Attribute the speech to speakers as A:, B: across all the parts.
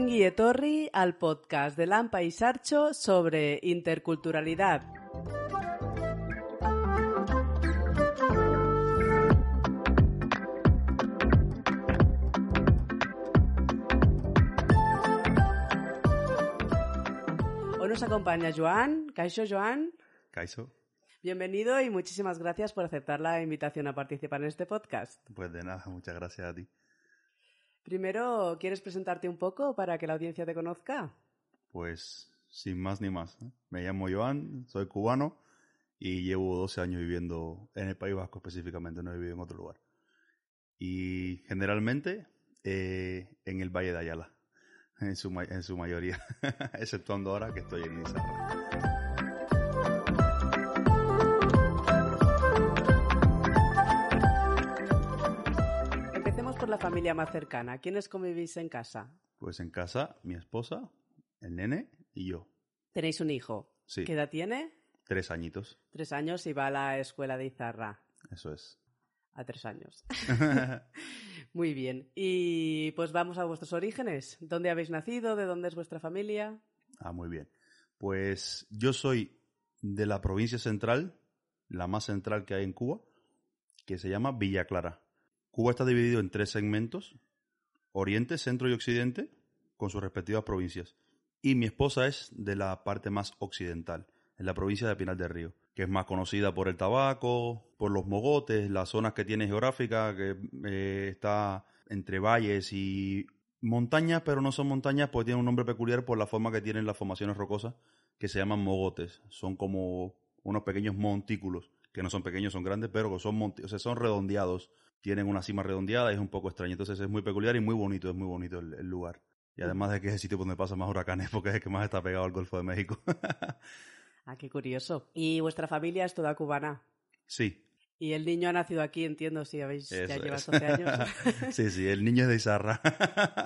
A: Ongi etorri al podcast de Lampa y Sarcho sobre interculturalidad. Hoy nos acompaña Joan. Caixo, Joan.
B: Kaiso,
A: Bienvenido y muchísimas gracias por aceptar la invitación a participar en este podcast.
B: pues de nada, muchas gracias a ti.
A: Primero, ¿quieres presentarte un poco para que la audiencia te conozca?
B: Pues sin más ni más. ¿eh? Me llamo Joan, soy cubano y llevo 12 años viviendo en el País Vasco específicamente, no he vivido en otro lugar. Y generalmente eh, en el Valle de Ayala, en su, en su mayoría, exceptuando ahora que estoy en Izarra.
A: Familia más cercana. ¿Quiénes convivís en casa?
B: Pues en casa, mi esposa, el nene y yo.
A: Tenéis un hijo.
B: Sí,
A: ¿Qué edad tiene?
B: tres añitos,
A: Tres años y va a la escuela de Izarra.
B: eso es.
A: A tres años. Muy bien. Y pues vamos a vuestros orígenes. ¿Dónde habéis nacido? ¿De dónde es vuestra familia?
B: Ah, muy bien. Pues yo soy de la provincia central, la más central que hay en Cuba, que se llama Villa Clara. Cuba está dividido en tres segmentos, Oriente, Centro y Occidente, con sus respectivas provincias. Y mi esposa es de la parte más occidental, en la provincia de Pinar del Río, que es más conocida por el tabaco, por los mogotes, las zonas que tiene geográfica, que eh, está entre valles y montañas, pero no son montañas, pues tienen un nombre peculiar por la forma que tienen las formaciones rocosas, que se llaman mogotes. Son como unos pequeños montículos, que no son pequeños, son grandes, pero son, o sea, son redondeados. Tienen una cima redondeada y es un poco extraño. Entonces es muy peculiar y muy bonito, es muy bonito el, el lugar. Y además de que es el sitio donde pasan más huracanes, porque es el que más está pegado al Golfo de México.
A: Ah, qué curioso. ¿Y vuestra familia es toda cubana?
B: sí,
A: Y el niño ha nacido aquí, entiendo, si habéis ya llevas
B: es.
A: 12 años.
B: sí, sí, el niño es de Izarra.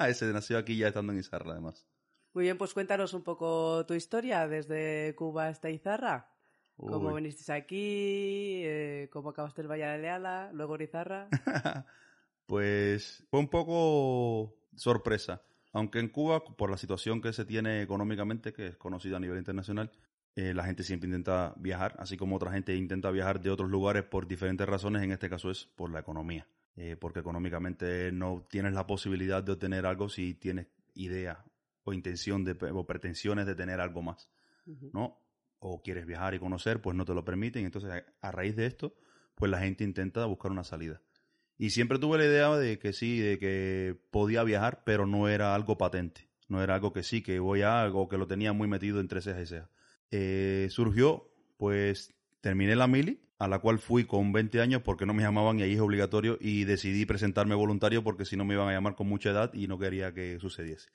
B: Ese nació aquí ya estando en Izarra, además.
A: Muy bien, pues cuéntanos un poco tu historia desde Cuba hasta Izarra. ¿Cómo
B: Uy.
A: vinisteis aquí? Eh, ¿Cómo acabaste el Valle de Leala? Luego en Izarra.
B: pues fue un poco sorpresa. Aunque en Cuba, por la situación que se tiene económicamente, que es conocida a nivel internacional, eh, la gente siempre intenta viajar, así como otra gente intenta viajar de otros lugares por diferentes razones, en este caso es por la economía. Eh, porque económicamente no tienes la posibilidad de obtener algo si tienes idea o intención de, o pretensiones de tener algo más. ¿no? O quieres viajar y conocer, pues no te lo permiten. Entonces, a, raíz de esto, pues la gente intenta buscar una salida. Y siempre tuve la idea de que sí, de que podía viajar, pero no era algo patente. No era algo que sí, que voy a algo, que lo tenía muy metido entre cejas y. Eh, surgió, pues terminé la mili, a la cual fui con 20 años porque no me llamaban y ahí es obligatorio y decidí presentarme voluntario porque si no me iban a llamar con mucha edad y no quería que sucediese.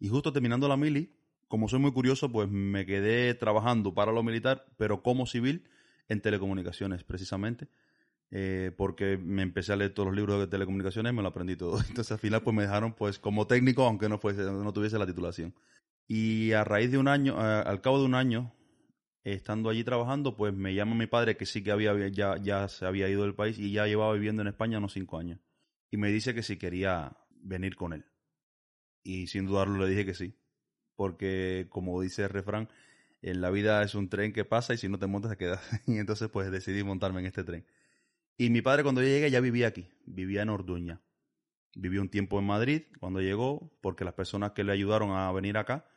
B: Y justo terminando la mili, como soy muy curioso, pues me quedé trabajando para lo militar, pero como civil en telecomunicaciones, precisamente, eh, porque me empecé a leer todos los libros de telecomunicaciones me lo aprendí todo. Entonces al final pues me dejaron pues como técnico, aunque no fuese, no tuviese la titulación. Y a raíz de un año, al cabo de un año, estando allí trabajando, pues me llama mi padre, que sí que había, ya, ya se había ido del país y ya llevaba viviendo en España unos cinco años. Y me dice que si quería venir con él. Y sin dudarlo le dije que sí. Porque, como dice el refrán, en la vida es un tren que pasa y si no te montas te quedas. Y entonces pues decidí montarme en este tren. Y mi padre cuando yo llegué ya vivía aquí, vivía en Orduña. Vivió un tiempo en Madrid cuando llegó, porque las personas que le ayudaron a venir acá,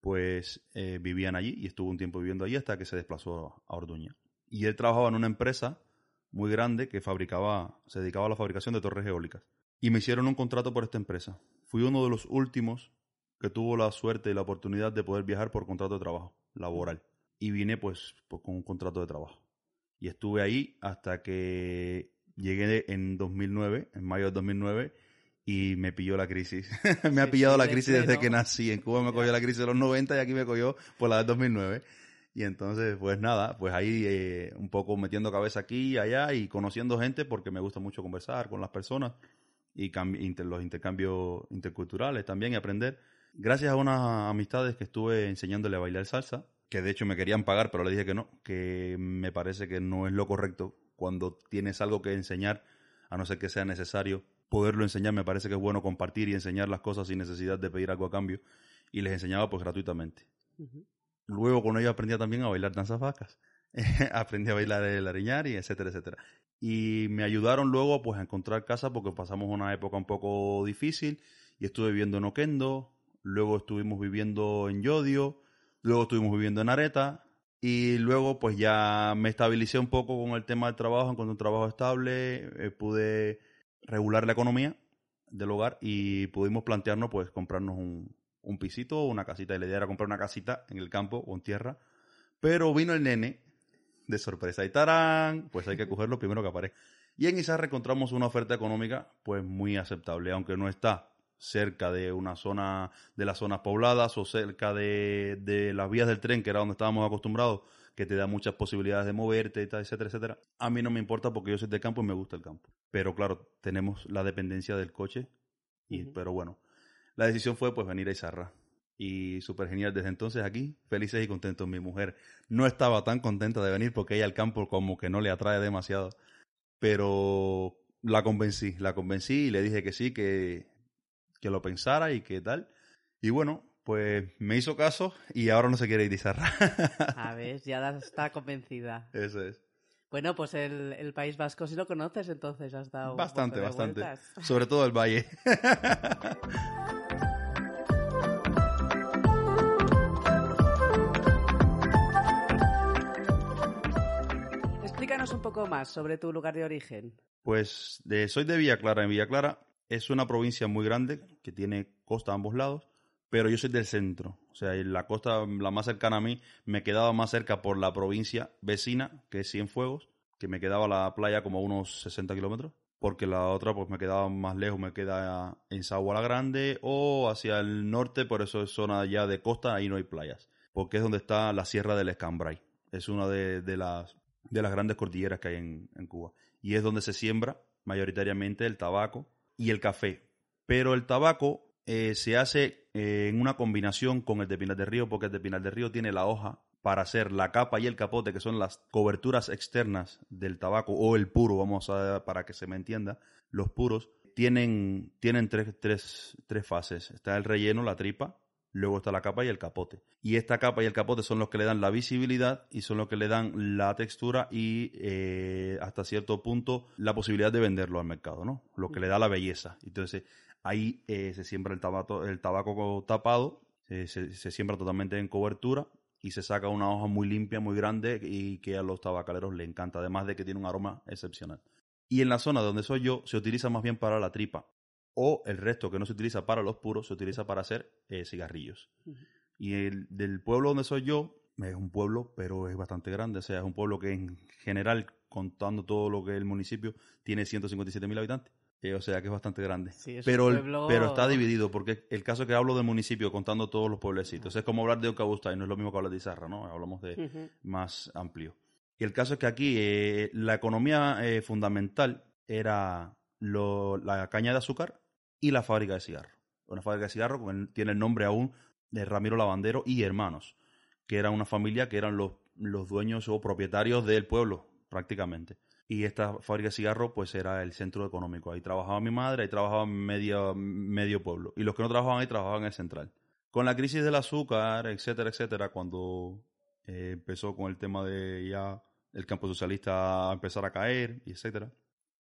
B: pues eh, vivían allí y estuvo un tiempo viviendo allí hasta que se desplazó a Orduña. Y él trabajaba en una empresa muy grande que fabricaba, se dedicaba a la fabricación de torres eólicas. Y me hicieron un contrato por esta empresa. Fui uno de los últimos que tuvo la suerte y la oportunidad de poder viajar por contrato de trabajo laboral. y vine pues, pues con un contrato de trabajo. Y estuve ahí hasta que llegué en 2009, en mayo de 2009, y me pilló la crisis. me ha pillado la crisis desde que nací. En Cuba me cogió la crisis de los 90 y aquí me cogió por la de 2009. Y entonces, pues nada, pues ahí eh, un poco metiendo cabeza aquí y allá y conociendo gente porque me gusta mucho conversar con las personas y los intercambios interculturales también y aprender. Gracias a unas amistades que estuve enseñándole a bailar salsa, que de hecho me querían pagar, pero le dije que no, que me parece que no es lo correcto cuando tienes algo que enseñar, a no ser que sea necesario poderlo enseñar, me parece que es bueno compartir y enseñar las cosas sin necesidad de pedir algo a cambio. Y les enseñaba pues gratuitamente. Luego con ello aprendí también a bailar danzas vacas. aprendí a bailar el ariñar y etcétera, etcétera. Y me ayudaron luego pues a encontrar casa porque pasamos una época un poco difícil y estuve viviendo en Oquendo, luego estuvimos viviendo en Yodio, luego estuvimos viviendo en Areta y luego pues ya me estabilicé un poco con el tema del trabajo, encontré un trabajo estable, eh, pude regular la economía del hogar y pudimos plantearnos pues comprarnos un, un pisito o una casita. Y la idea era comprar una casita en el campo o en tierra. Pero vino el nene de sorpresa y tarán, pues hay que cogerlo primero que aparezca. Y en Izarra encontramos una oferta económica pues muy aceptable, aunque no está cerca de una zona de las zonas pobladas o cerca de, de las vías del tren, que era donde estábamos acostumbrados, que te da muchas posibilidades de moverte, etcétera, etcétera. A mí no me importa porque yo soy de campo y me gusta el campo. Pero claro, tenemos la dependencia del coche, y, pero bueno, la decisión fue pues venir a Izarra. Y súper genial desde entonces aquí, felices y contentos. Mi mujer no estaba tan contenta de venir porque ella al campo como que no le atrae demasiado. Pero la convencí, la convencí y le dije que sí, que, que lo pensara y que tal. Y bueno, pues me hizo caso y ahora no se quiere ir a Izarra.
A: A ver, ya está convencida.
B: Eso es.
A: Bueno, pues el, el, País Vasco si lo conoces, entonces has dado
B: bastante, bastante. Sobre todo el valle.
A: Explícanos un poco más sobre tu lugar de origen.
B: Pues soy de Villa Clara. En Villa Clara es una provincia muy grande que tiene costa a ambos lados, pero yo soy del centro. O sea, la costa, la más cercana a mí, me quedaba más cerca por la provincia vecina, que es Cienfuegos, que me quedaba la playa como a unos 60 kilómetros, porque la otra pues me quedaba más lejos, me queda en Sagua Grande o hacia el norte, por eso es zona ya de costa, ahí no hay playas, porque es donde está la Sierra del Escambray. Es una de, las, de las grandes cordilleras que hay en, Cuba. Y es donde se siembra mayoritariamente el tabaco y el café. Pero el tabaco eh, se hace eh, en una combinación con el de Pinar del Río, porque el de Pinar del Río tiene la hoja para hacer la capa y el capote, que son las coberturas externas del tabaco, o el puro, vamos a para que se me entienda, los puros, tienen, tienen tres, tres, tres fases. Está el relleno, la tripa, luego está la capa y el capote. Y esta capa y el capote son los que le dan la visibilidad y son los que le dan la textura y eh, hasta cierto punto la posibilidad de venderlo al mercado, ¿no? Lo que le da la belleza. Entonces ahí eh, se siembra el tabaco, tapado, se, se, siembra totalmente en cobertura y se saca una hoja muy limpia, muy grande y que a los tabacaleros le encanta, además de que tiene un aroma excepcional. Y en la zona donde soy yo se utiliza más bien para la tripa o el resto que no se utiliza para los puros se utiliza para hacer eh, cigarrillos. Y el, del pueblo donde soy yo es un pueblo, pero es bastante grande, o sea, es un pueblo que en general, contando todo lo que es el municipio, tiene 157 mil habitantes. Eh, o sea que es bastante grande. pero, pero está dividido, porque el caso que hablo del municipio, contando todos los pueblecitos, es como hablar de Ocabusta y no es lo mismo que hablar de Izarra, ¿no? Hablamos de más amplio. Y el caso es que aquí eh, la economía eh, fundamental era la caña de azúcar y la fábrica de cigarro. Una fábrica de cigarro tiene el nombre aún de Ramiro Lavandero y hermanos, que era una familia que eran los, los dueños o propietarios del pueblo, prácticamente y esta fábrica de cigarros pues era el centro económico. Ahí trabajaba mi madre, ahí trabajaba medio, medio pueblo. Y los que no trabajaban ahí trabajaban en el central. Con la crisis del azúcar, etcétera, etcétera, cuando eh, empezó con el tema de ya el campo socialista a empezar a caer, etcétera,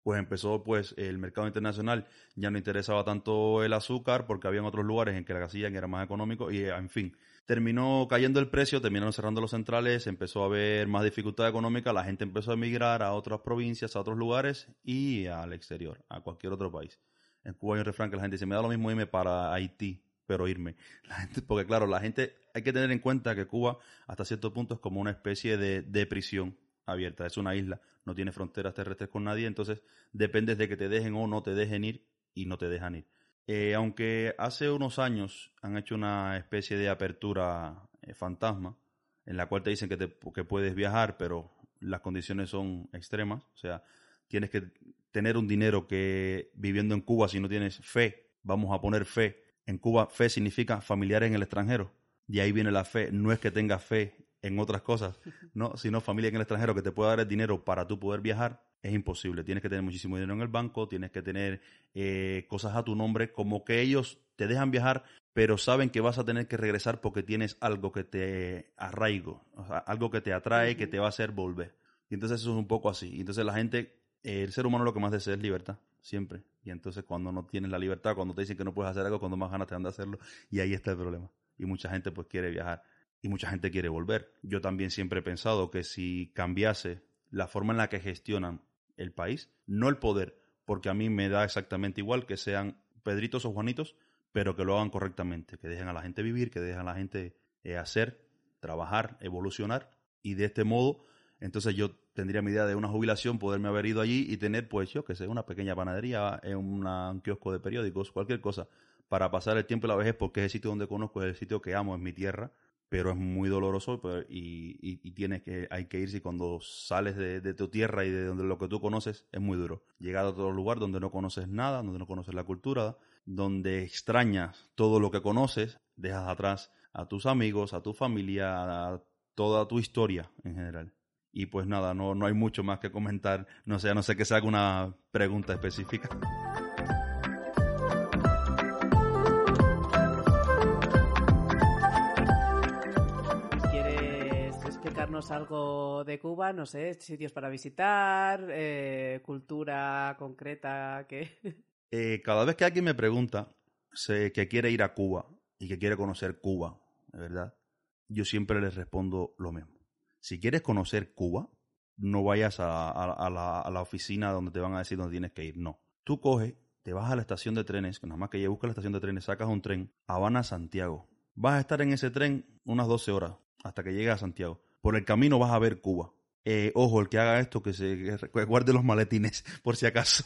B: pues empezó pues el mercado internacional ya no interesaba tanto el azúcar porque habían otros lugares en que la casilla era más económico y en fin, terminó cayendo el precio, terminaron cerrando los centrales, empezó a haber más dificultad económica, la gente empezó a emigrar a otras provincias, a otros lugares y al exterior, a cualquier otro país. En Cuba hay un refrán que la gente dice, me da lo mismo irme para Haití, pero irme. Porque claro, la gente, hay que tener en cuenta que Cuba hasta cierto punto es como una especie de, de prisión abierta, es una isla, no tiene fronteras terrestres con nadie, entonces depende de que te dejen o no te dejen ir y no te dejan ir. Eh, aunque hace unos años han hecho una especie de apertura eh, fantasma, en la cual te dicen que, te, que puedes viajar, pero las condiciones son extremas, o sea, tienes que tener un dinero que viviendo en Cuba, si no tienes fe, vamos a poner fe, en Cuba fe significa familiares en el extranjero, y ahí viene la fe, no es que tengas fe en otras cosas, no, sino familia en el extranjero que te pueda dar el dinero para tú poder viajar, es imposible. Tienes que tener muchísimo dinero en el banco, tienes que tener eh, cosas a tu nombre, como que ellos te dejan viajar, pero saben que vas a tener que regresar porque tienes algo que te arraigo, algo que te atrae, que te va a hacer volver. Y entonces eso es un poco así. Y entonces la gente, el ser humano lo que más desea es libertad, siempre. Y entonces cuando no tienes la libertad, cuando te dicen que no puedes hacer algo, cuando más ganas te dan de hacerlo, y ahí está el problema. Y mucha gente pues quiere viajar y mucha gente quiere volver. Yo también siempre he pensado que si cambiase la forma en la que gestionan el país, no el poder, porque a mí me da exactamente igual que sean Pedritos o Juanitos, pero que lo hagan correctamente, que dejen a la gente vivir, que dejen a la gente eh, hacer, trabajar, evolucionar, y de este modo, entonces yo tendría mi idea de una jubilación, poderme haber ido allí y tener, pues yo que sé, una pequeña panadería, en un kiosco de periódicos, cualquier cosa, para pasar el tiempo y la vejez, porque es el sitio donde conozco, es el sitio que amo, es mi tierra, pero es muy doloroso y, y, tienes que, hay que irse cuando sales de, tu tierra y de donde lo que tú conoces es muy duro. Llegar a otro lugar donde no conoces nada, donde no conoces la cultura, donde extrañas todo lo que conoces, dejas atrás a tus amigos, a tu familia, a toda tu historia en general. Y pues nada, no, no hay mucho más que comentar, no sé, no sé que se haga una pregunta específica.
A: Algo de Cuba, no sé, sitios para visitar, eh, cultura concreta.
B: Eh, cada vez que alguien me pregunta que quiere ir a Cuba y que quiere conocer Cuba, de verdad, yo siempre les respondo lo mismo. Si quieres conocer Cuba, no vayas a, la, oficina donde te van a decir dónde tienes que ir. No. Tú coges, te vas a la estación de trenes, que nada más que ya buscas la estación de trenes, sacas un tren, Habana-Santiago. Vas a estar en ese tren unas 12 horas hasta que llegues a Santiago. Por el camino vas a ver Cuba. Eh, ojo, el que haga esto, que se guarde los maletines, por si acaso.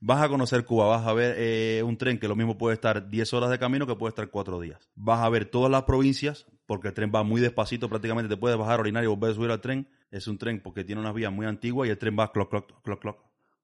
B: vas a conocer Cuba, vas a ver eh, un tren que lo mismo puede estar 10 horas de camino que puede estar 4 días. Vas a ver todas las provincias, porque el tren va muy despacito, prácticamente te puedes bajar, orinar y volver a subir al tren. Es un tren porque tiene unas vías muy antiguas y el tren va clock, clock, clock, clock,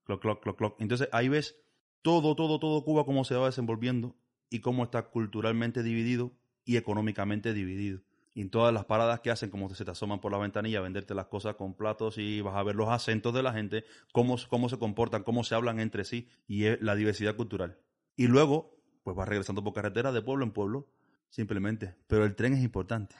B: clock, clock, clock, clock. Entonces ahí ves todo, todo, todo Cuba cómo se va desenvolviendo y cómo está culturalmente dividido y económicamente dividido y en todas las paradas que hacen, como se te asoman por la ventanilla venderte las cosas con platos y vas a ver los acentos de la gente, cómo, cómo se comportan, cómo se hablan entre sí y la diversidad cultural. Y luego, pues vas regresando por carretera de pueblo en pueblo, simplemente. Pero el tren es importante.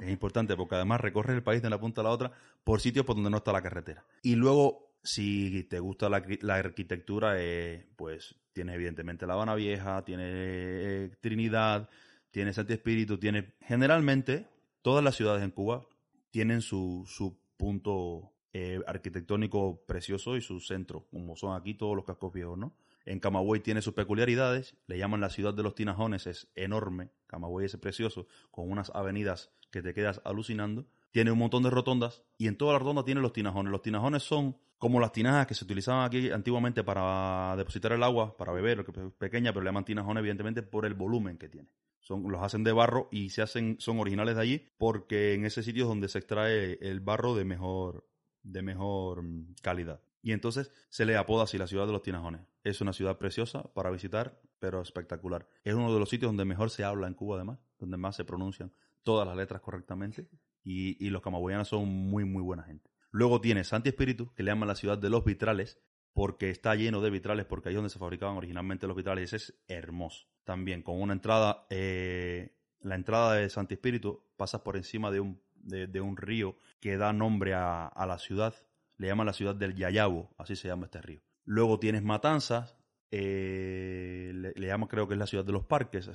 B: Es importante porque además recorre el país de una punta a la otra por sitios por donde no está la carretera. Y luego, si te gusta la, arquitectura, eh, pues tienes evidentemente La Habana Vieja, tienes eh, Trinidad, tienes Santi Espíritu, tienes generalmente Todas las ciudades en Cuba tienen su, su punto eh, arquitectónico precioso y su centro, como son aquí todos los cascos viejos, ¿no? En Camagüey tiene sus peculiaridades, le llaman la ciudad de los tinajones, es enorme, Camagüey es precioso, con unas avenidas que te quedas alucinando, tiene un montón de rotondas y en toda la rotonda tiene los tinajones. Los tinajones son como las tinajas que se utilizaban aquí antiguamente para depositar el agua, para beber, que es pequeña, pero le llaman tinajones evidentemente por el volumen que tiene son, los hacen de barro y se hacen, son originales de allí porque en ese sitio es donde se extrae el barro de mejor, de mejor mm, calidad. Y entonces se le apoda así la ciudad de los tinajones. Es una ciudad preciosa para visitar, pero espectacular. Es uno de los sitios donde mejor se habla en Cuba, además, donde más se pronuncian todas las letras correctamente. Y, los camagüeyanos son muy, muy buena gente. Luego tiene Santi Espíritu, que le llaman la ciudad de los vitrales, porque está lleno de vitrales, porque ahí es donde se fabricaban originalmente los vitrales, y ese es hermoso. También con una entrada, eh, la entrada de Santi Espíritu, pasas por encima de un, de, un río que da nombre a, la ciudad, le llaman la ciudad del Yayabo, así se llama este río. Luego tienes Matanzas, eh, le, llaman creo que es la ciudad de los parques.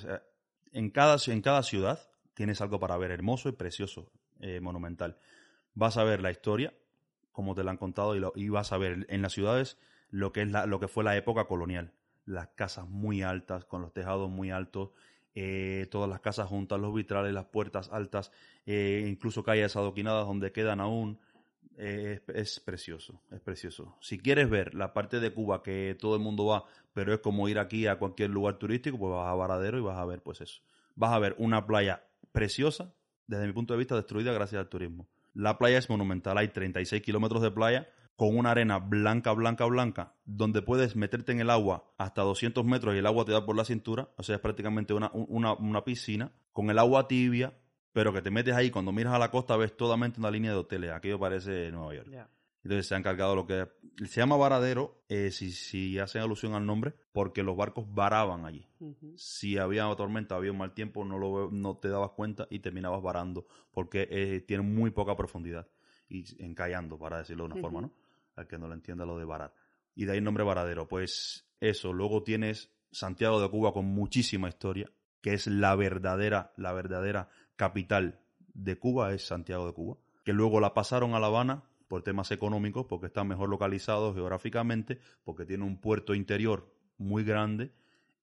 B: en, cada, en cada ciudad tienes algo para ver hermoso y precioso, eh, monumental. Vas a ver la historia, como te la han contado, y, lo, y vas a ver en las ciudades lo que, es la, lo que fue la época colonial, las casas muy altas, con los tejados muy altos, eh, todas las casas juntas, los vitrales, las puertas altas, eh, incluso calles adoquinadas donde quedan aún. Es, es, precioso, es precioso. Si quieres ver la parte de Cuba que todo el mundo va, pero es como ir aquí a cualquier lugar turístico, pues vas a Varadero y vas a ver pues eso. Vas a ver una playa preciosa, desde mi punto de vista destruida gracias al turismo. La playa es monumental, hay 36 kilómetros de playa con una arena blanca, blanca, blanca, donde puedes meterte en el agua hasta 200 metros y el agua te da por la cintura, o sea, es prácticamente una, una, una piscina, con el agua tibia, pero que te metes ahí, cuando miras a la costa ves totalmente una línea de hoteles, aquello parece Nueva York. Entonces se ha encargado lo que se llama varadero, eh, si, si hacen alusión al nombre, porque los barcos varaban allí. Si había tormenta, había un mal tiempo, no, lo, no te dabas cuenta y terminabas varando, porque eh, tiene muy poca profundidad y encallando, para decirlo de una forma, ¿no? Al que no lo entienda lo de varar. Y de ahí el nombre varadero. Pues eso, luego tienes Santiago de Cuba con muchísima historia, que es la verdadera, la verdadera capital de Cuba, es Santiago de Cuba, que luego la pasaron a La Habana por temas económicos, porque está mejor localizado geográficamente, porque tiene un puerto interior muy grande,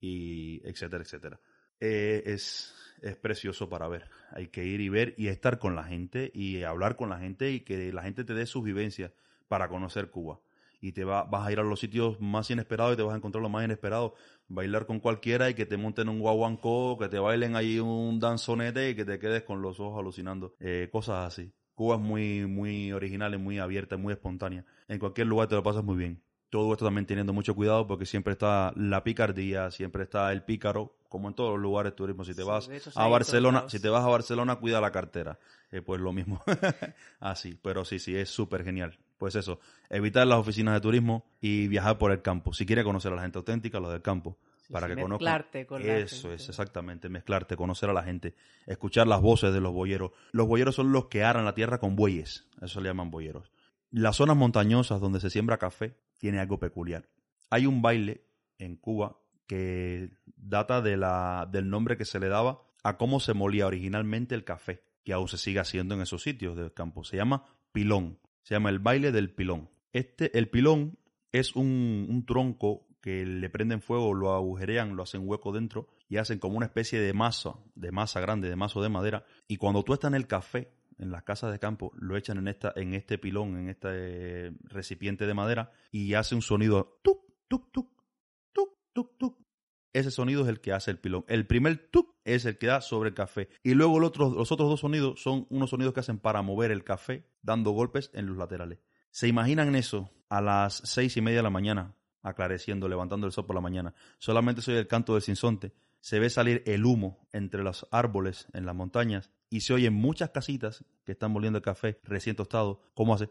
B: y etcétera, etcétera. Eh, es, es precioso para ver. Hay que ir y ver y estar con la gente y hablar con la gente y que la gente te dé sus vivencias para conocer Cuba. Y te va, vas a ir a los sitios más inesperados y te vas a encontrar lo más inesperado. Bailar con cualquiera y que te monten un guaguancó, que te bailen ahí un danzonete y que te quedes con los ojos alucinando. Eh, cosas así. Cuba es muy, muy original, y muy abierta, muy espontánea. En cualquier lugar te lo pasas muy bien. Todo esto también teniendo mucho cuidado porque siempre está la picardía, siempre está el pícaro, como en todos los lugares de turismo. Si te
A: Sí,
B: vas a Barcelona, si te vas a Barcelona, cuida la cartera. Eh, pues lo mismo. Así, pero sí, sí, es súper genial. Pues eso, evitar las oficinas de turismo y viajar por el campo. Si quieres conocer a la gente auténtica, los del campo.
A: Sí,
B: para
A: sí,
B: que conozcan.
A: mezclarte con la
B: Eso es, exactamente, mezclarte, conocer a la gente, escuchar las voces de los boyeros. Los boyeros son los que aran la tierra con bueyes, eso le llaman boyeros. Las zonas montañosas donde se siembra café tiene algo peculiar. Hay un baile en Cuba que data de la, del nombre que se le daba a cómo se molía originalmente el café, que aún se sigue haciendo en esos sitios del campo. Se llama pilón, se llama el baile del pilón. Este, el pilón es un, un tronco que le prenden fuego, lo agujerean, lo hacen hueco dentro y hacen como una especie de masa, de masa grande, de mazo de madera. Y cuando tú estás en el café, en las casas de campo, lo echan en, esta, en este pilón, en este eh, recipiente de madera y hace un sonido tuk, tuk, tuk, tuk, tuk, tuk. Ese sonido es el que hace el pilón. El primer tuk es el que da sobre el café. Y luego los otros dos sonidos son unos sonidos que hacen para mover el café, dando golpes en los laterales. ¿Se imaginan eso a las seis y media de la mañana, aclareciendo, levantando el sol por la mañana? Solamente soy el canto del sinsonte. Se ve salir el humo entre los árboles en las montañas y se oyen muchas casitas que están moliendo el café recién tostado. ¿Cómo hace?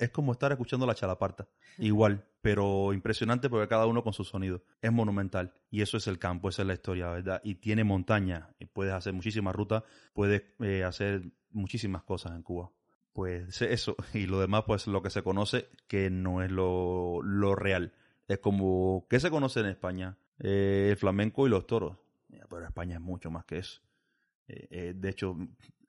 B: Es como estar escuchando la chalaparta. Igual, pero impresionante porque cada uno con su sonido. Es monumental. Y eso es el campo, esa es la historia, ¿verdad? Y tiene montaña. Y puedes hacer muchísimas rutas, puedes eh, hacer muchísimas cosas en Cuba. Pues eso. Y lo demás, pues lo que se conoce, que no es lo, lo real. Es como, ¿qué se conoce en España? Eh, el flamenco y los toros. Pero España es mucho más que eso. Eh, eh, de hecho,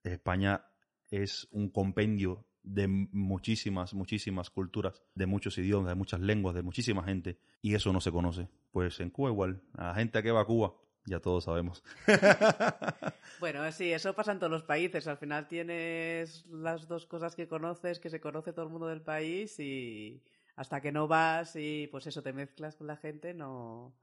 B: España es un compendio de muchísimas, muchísimas culturas, de muchos idiomas, de muchas lenguas, de muchísima gente, y eso no se conoce. Pues en Cuba igual, la gente que va a Cuba, ya todos sabemos.
A: Bueno, sí, eso pasa en todos los países. Al final tienes las dos cosas que conoces, que se conoce todo el mundo del país y hasta que no vas y pues eso te mezclas con la gente, no,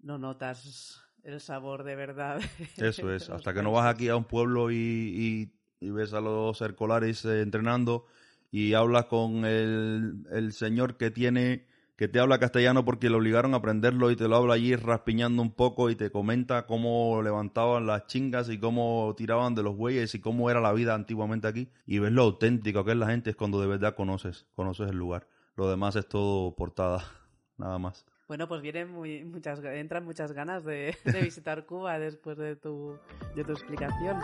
A: no notas el sabor de verdad.
B: Eso es, hasta que no vas aquí a un pueblo y, y- y ves a los cercolares eh, entrenando y hablas con el, el señor que tiene que te habla castellano porque le obligaron a aprenderlo y te lo habla allí raspiñando un poco y te comenta cómo levantaban las chingas y cómo tiraban de los bueyes y cómo era la vida antiguamente aquí y ves lo auténtico que es la gente es cuando de verdad conoces, conoces el lugar. Lo demás es todo portada, nada más.
A: Bueno, pues vienen muy, muchas, entran muchas ganas de, de visitar Cuba después de tu, de tu explicación.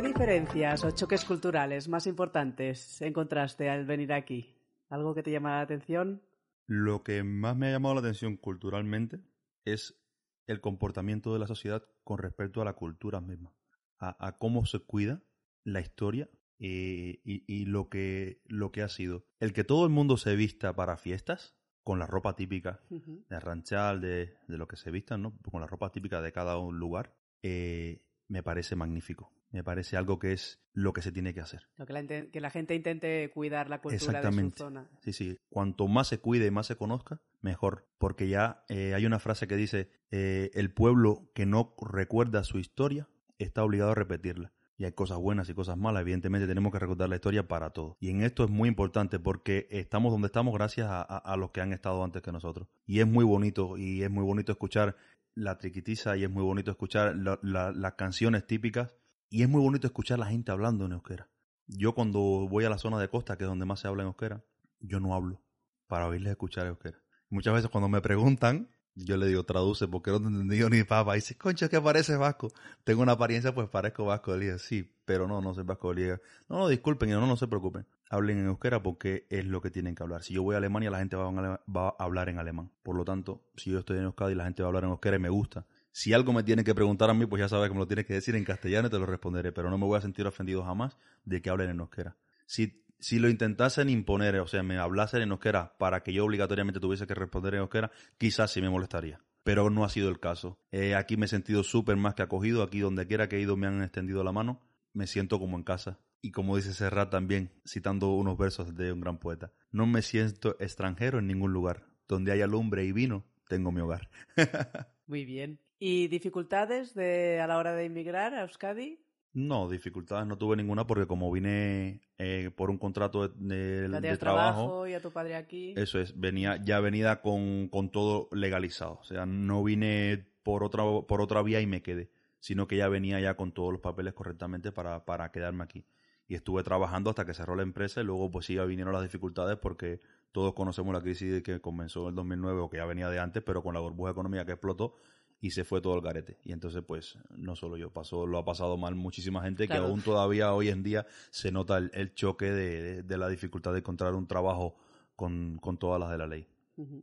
A: ¿Qué diferencias o choques culturales más importantes encontraste al venir aquí? ¿Algo que te llama la atención?
B: Lo que más me ha llamado la atención culturalmente es el comportamiento de la sociedad con respecto a la cultura misma, a, a cómo se cuida la historia eh, y, y lo, que, lo que ha sido. El que todo el mundo se vista para fiestas, con la ropa típica
A: Ujú.
B: de ranchal, de, de lo que se vistan, ¿no? Con la ropa típica de cada un lugar, eh, me parece magnífico. Me parece algo que es lo que se tiene que hacer.
A: Lo que, la, que la gente intente cuidar la cultura de su
B: Exactamente.
A: zona.
B: Sí, sí. Cuanto más se cuide y más se conozca, mejor. Porque ya eh, hay una frase que dice, eh, el pueblo que no recuerda su historia está obligado a repetirla. Y hay cosas buenas y cosas malas. Evidentemente tenemos que recordar la historia para todo. Y en esto es muy importante porque estamos donde estamos gracias a, a- a los que han estado antes que nosotros. Y es muy bonito. Y es muy bonito escuchar la triquitiza y es muy bonito escuchar la- la- las canciones típicas. Y es muy bonito escuchar la gente hablando en euskera. Yo cuando voy a la zona de costa, que es donde más se habla en euskera, yo no hablo para oírles escuchar euskera. Muchas veces cuando me preguntan, yo le digo, traduce, porque no te he entendido ni papa. Y dice, concha, que pareces vasco. Tengo una apariencia, pues parezco vasco. Le dije, sí, pero no, no soy vasco. Le dije, no, no, disculpen, no, no se preocupen. Hablen en euskera porque es lo que tienen que hablar. Si yo voy a Alemania, la gente a, va a hablar en alemán. Por lo tanto, si yo estoy en Euskadi, la gente va a hablar en euskera y me gusta. Si algo me tiene que preguntar a mí, pues ya sabes que me lo tienes que decir en castellano y te lo responderé. Pero no me voy a sentir ofendido jamás de que hablen en euskera. Si, si lo intentasen imponer, o sea, me hablasen en euskera para que yo obligatoriamente tuviese que responder en euskera, quizás sí me molestaría. Pero no ha sido el caso. Eh, aquí me he sentido súper más que acogido. Aquí donde quiera que he ido me han extendido la mano. Me siento como en casa. Y como dice Serrat también, citando unos versos de un gran poeta, no me siento extranjero en ningún lugar. Donde haya lumbre y vino, tengo mi hogar.
A: Muy bien. ¿Y dificultades de, a la hora de inmigrar a Euskadi?
B: No, dificultades no tuve ninguna porque como vine eh, por un contrato de, de-
A: ¿Ya
B: de trabajo
A: y a tu padre aquí?
B: eso es, venía ya venida con, con todo legalizado. O sea, no vine por otra, por otra vía y me quedé, sino que ya venía ya con todos los papeles correctamente para, para quedarme aquí. Y estuve trabajando hasta que cerró la empresa y luego pues sí ya vinieron las dificultades porque todos conocemos la crisis que comenzó en el 2009 o que ya venía de antes, pero con la burbuja económica que explotó y se fue todo el garete. Y entonces, pues, no solo yo, pasó, lo ha pasado mal muchísima gente
A: Claro.
B: que aún todavía hoy en día se nota el, el choque de, de- de la dificultad de encontrar un trabajo con, con todas las de la ley.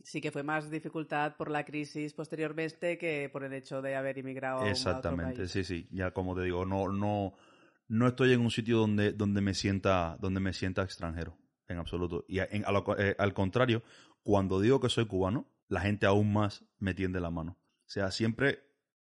A: Sí que fue más dificultad por la crisis posteriormente que por el hecho de haber inmigrado a otro
B: Exactamente,
A: país.
B: sí, sí. Ya como te digo, no, no, no estoy en un sitio donde, donde me sienta, donde me sienta extranjero, en absoluto. Y a- en- a lo eh, al contrario, cuando digo que soy cubano, la gente aún más me tiende la mano. O sea, siempre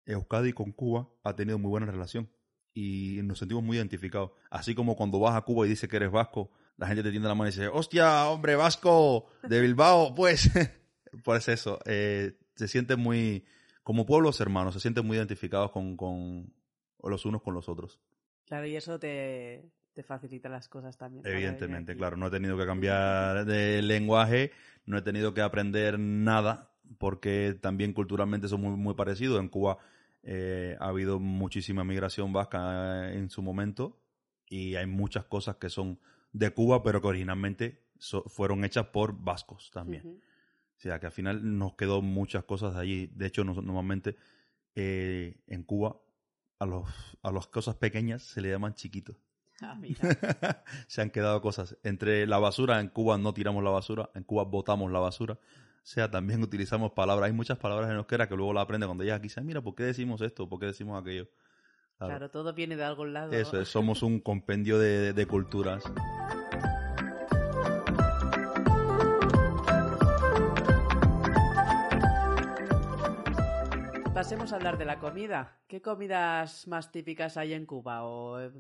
B: Euskadi con Cuba ha tenido muy buena relación y nos sentimos muy identificados. Así como cuando vas a Cuba y dices que eres vasco, la gente te tiende la mano y dice, hostia, hombre, vasco de Bilbao, pues, pues eso, eh, se siente muy, como pueblos hermanos, se sienten muy identificados con, con los unos con los otros.
A: Claro, y eso te, te facilita las cosas también.
B: Evidentemente, claro, no he tenido que cambiar de lenguaje, no he tenido que aprender nada, porque también culturalmente son muy, muy parecidos. En Cuba eh, ha habido muchísima migración vasca en su momento y hay muchas cosas que son de Cuba, pero que originalmente so- fueron hechas por vascos también. O sea, que al final nos quedó muchas cosas de allí. De hecho, normalmente eh, en Cuba a, los, a las cosas pequeñas se le llaman chiquitos.
A: Ah,
B: se han quedado cosas. Entre la basura, en Cuba no tiramos la basura, en Cuba botamos la basura. O sea, también utilizamos palabras. Hay muchas palabras en euskera que luego la aprende cuando llegas aquí. Dices, mira, ¿por qué decimos esto? ¿Por qué decimos aquello? Claro.
A: Claro, todo viene de algún lado.
B: Eso es, somos un compendio de, de- de culturas.
A: Pasemos a hablar de la comida. ¿Qué comidas más típicas hay en Cuba? O eh,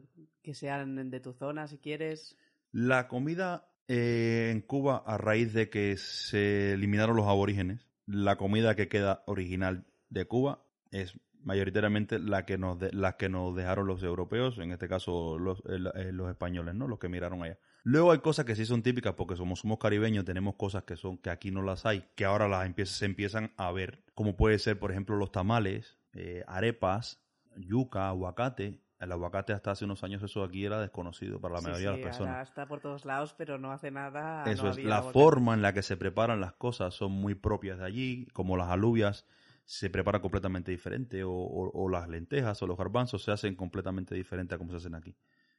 A: que sean de tu zona, si quieres.
B: La comida eh, en Cuba, a raíz de que se eliminaron los aborígenes, la comida que queda original de Cuba es mayoritariamente la que nos de- la que nos dejaron los europeos, en este caso los, el- eh, los españoles, ¿no? Los que emigraron allá. Luego hay cosas que sí son típicas porque somos, caribeños, tenemos cosas que son que aquí no las hay, que ahora las se empiezan a ver, como puede ser, por ejemplo, los tamales, eh, arepas, yuca, aguacate. El aguacate hasta hace unos años eso aquí era desconocido para la mayoría
A: sí,
B: de las personas.
A: ahora está por todos lados, pero no hace nada.
B: Eso
A: no
B: es, la
A: aguacate.
B: forma en la que se preparan las cosas son muy propias de allí, como las alubias se prepara completamente diferente, o, o- o las lentejas o los garbanzos se hacen completamente diferente a como se hacen aquí.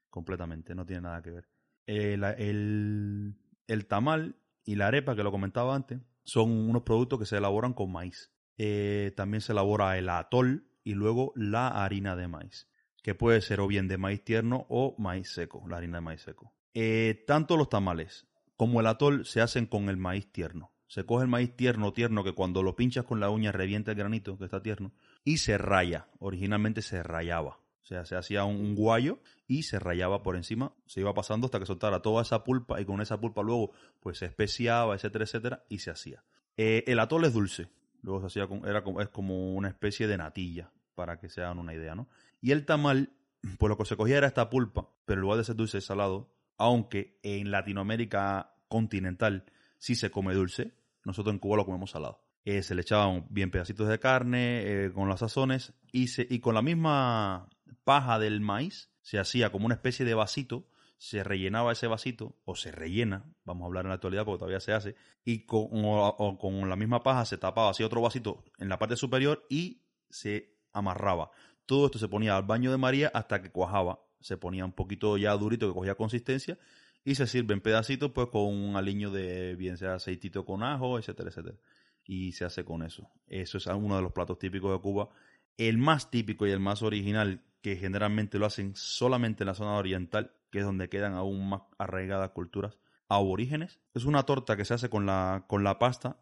B: Completamente, no tiene nada que ver. Eh, la- el, el tamal y la arepa, que lo comentaba antes, son unos productos que se elaboran con maíz. Eh, también se elabora el atol y luego la harina de maíz. Que puede ser o bien de maíz tierno o maíz seco, la harina de maíz seco. Eh, tanto los tamales como el atol se hacen con el maíz tierno. Se coge el maíz tierno, tierno, que cuando lo pinchas con la uña revienta el granito, que está tierno, y se raya. Originalmente se rayaba. O sea, se hacía un, guayo y se rayaba por encima, se iba pasando hasta que soltara toda esa pulpa y con esa pulpa luego pues se especiaba, etcétera, etcétera, y se hacía. Eh, el atol es dulce, luego se hacía, con, era como, es como una especie de natilla, para que se hagan una idea, ¿no? Y el tamal, pues lo que se cogía era esta pulpa, pero en lugar de ser dulce es salado, aunque en Latinoamérica continental sí se come dulce, nosotros en Cuba lo comemos salado. Eh, se le echaban bien pedacitos de carne eh, con las sazones y, y con la misma paja del maíz se hacía como una especie de vasito, se rellenaba ese vasito, o se rellena, vamos a hablar en la actualidad porque todavía se hace, y con, con la misma paja se tapaba así otro vasito en la parte superior y se amarraba. Todo esto se ponía al baño de María hasta que cuajaba, se ponía un poquito ya durito que cogía consistencia y se sirve en pedacitos pues con un aliño de bien sea aceitito con ajo, etcétera, etcétera. Y se hace con eso. Eso es uno de los platos típicos de Cuba. El más típico y el más original que generalmente lo hacen solamente en la zona oriental, que es donde quedan aún más arraigadas culturas aborígenes. Es una torta que se hace con la, con la pasta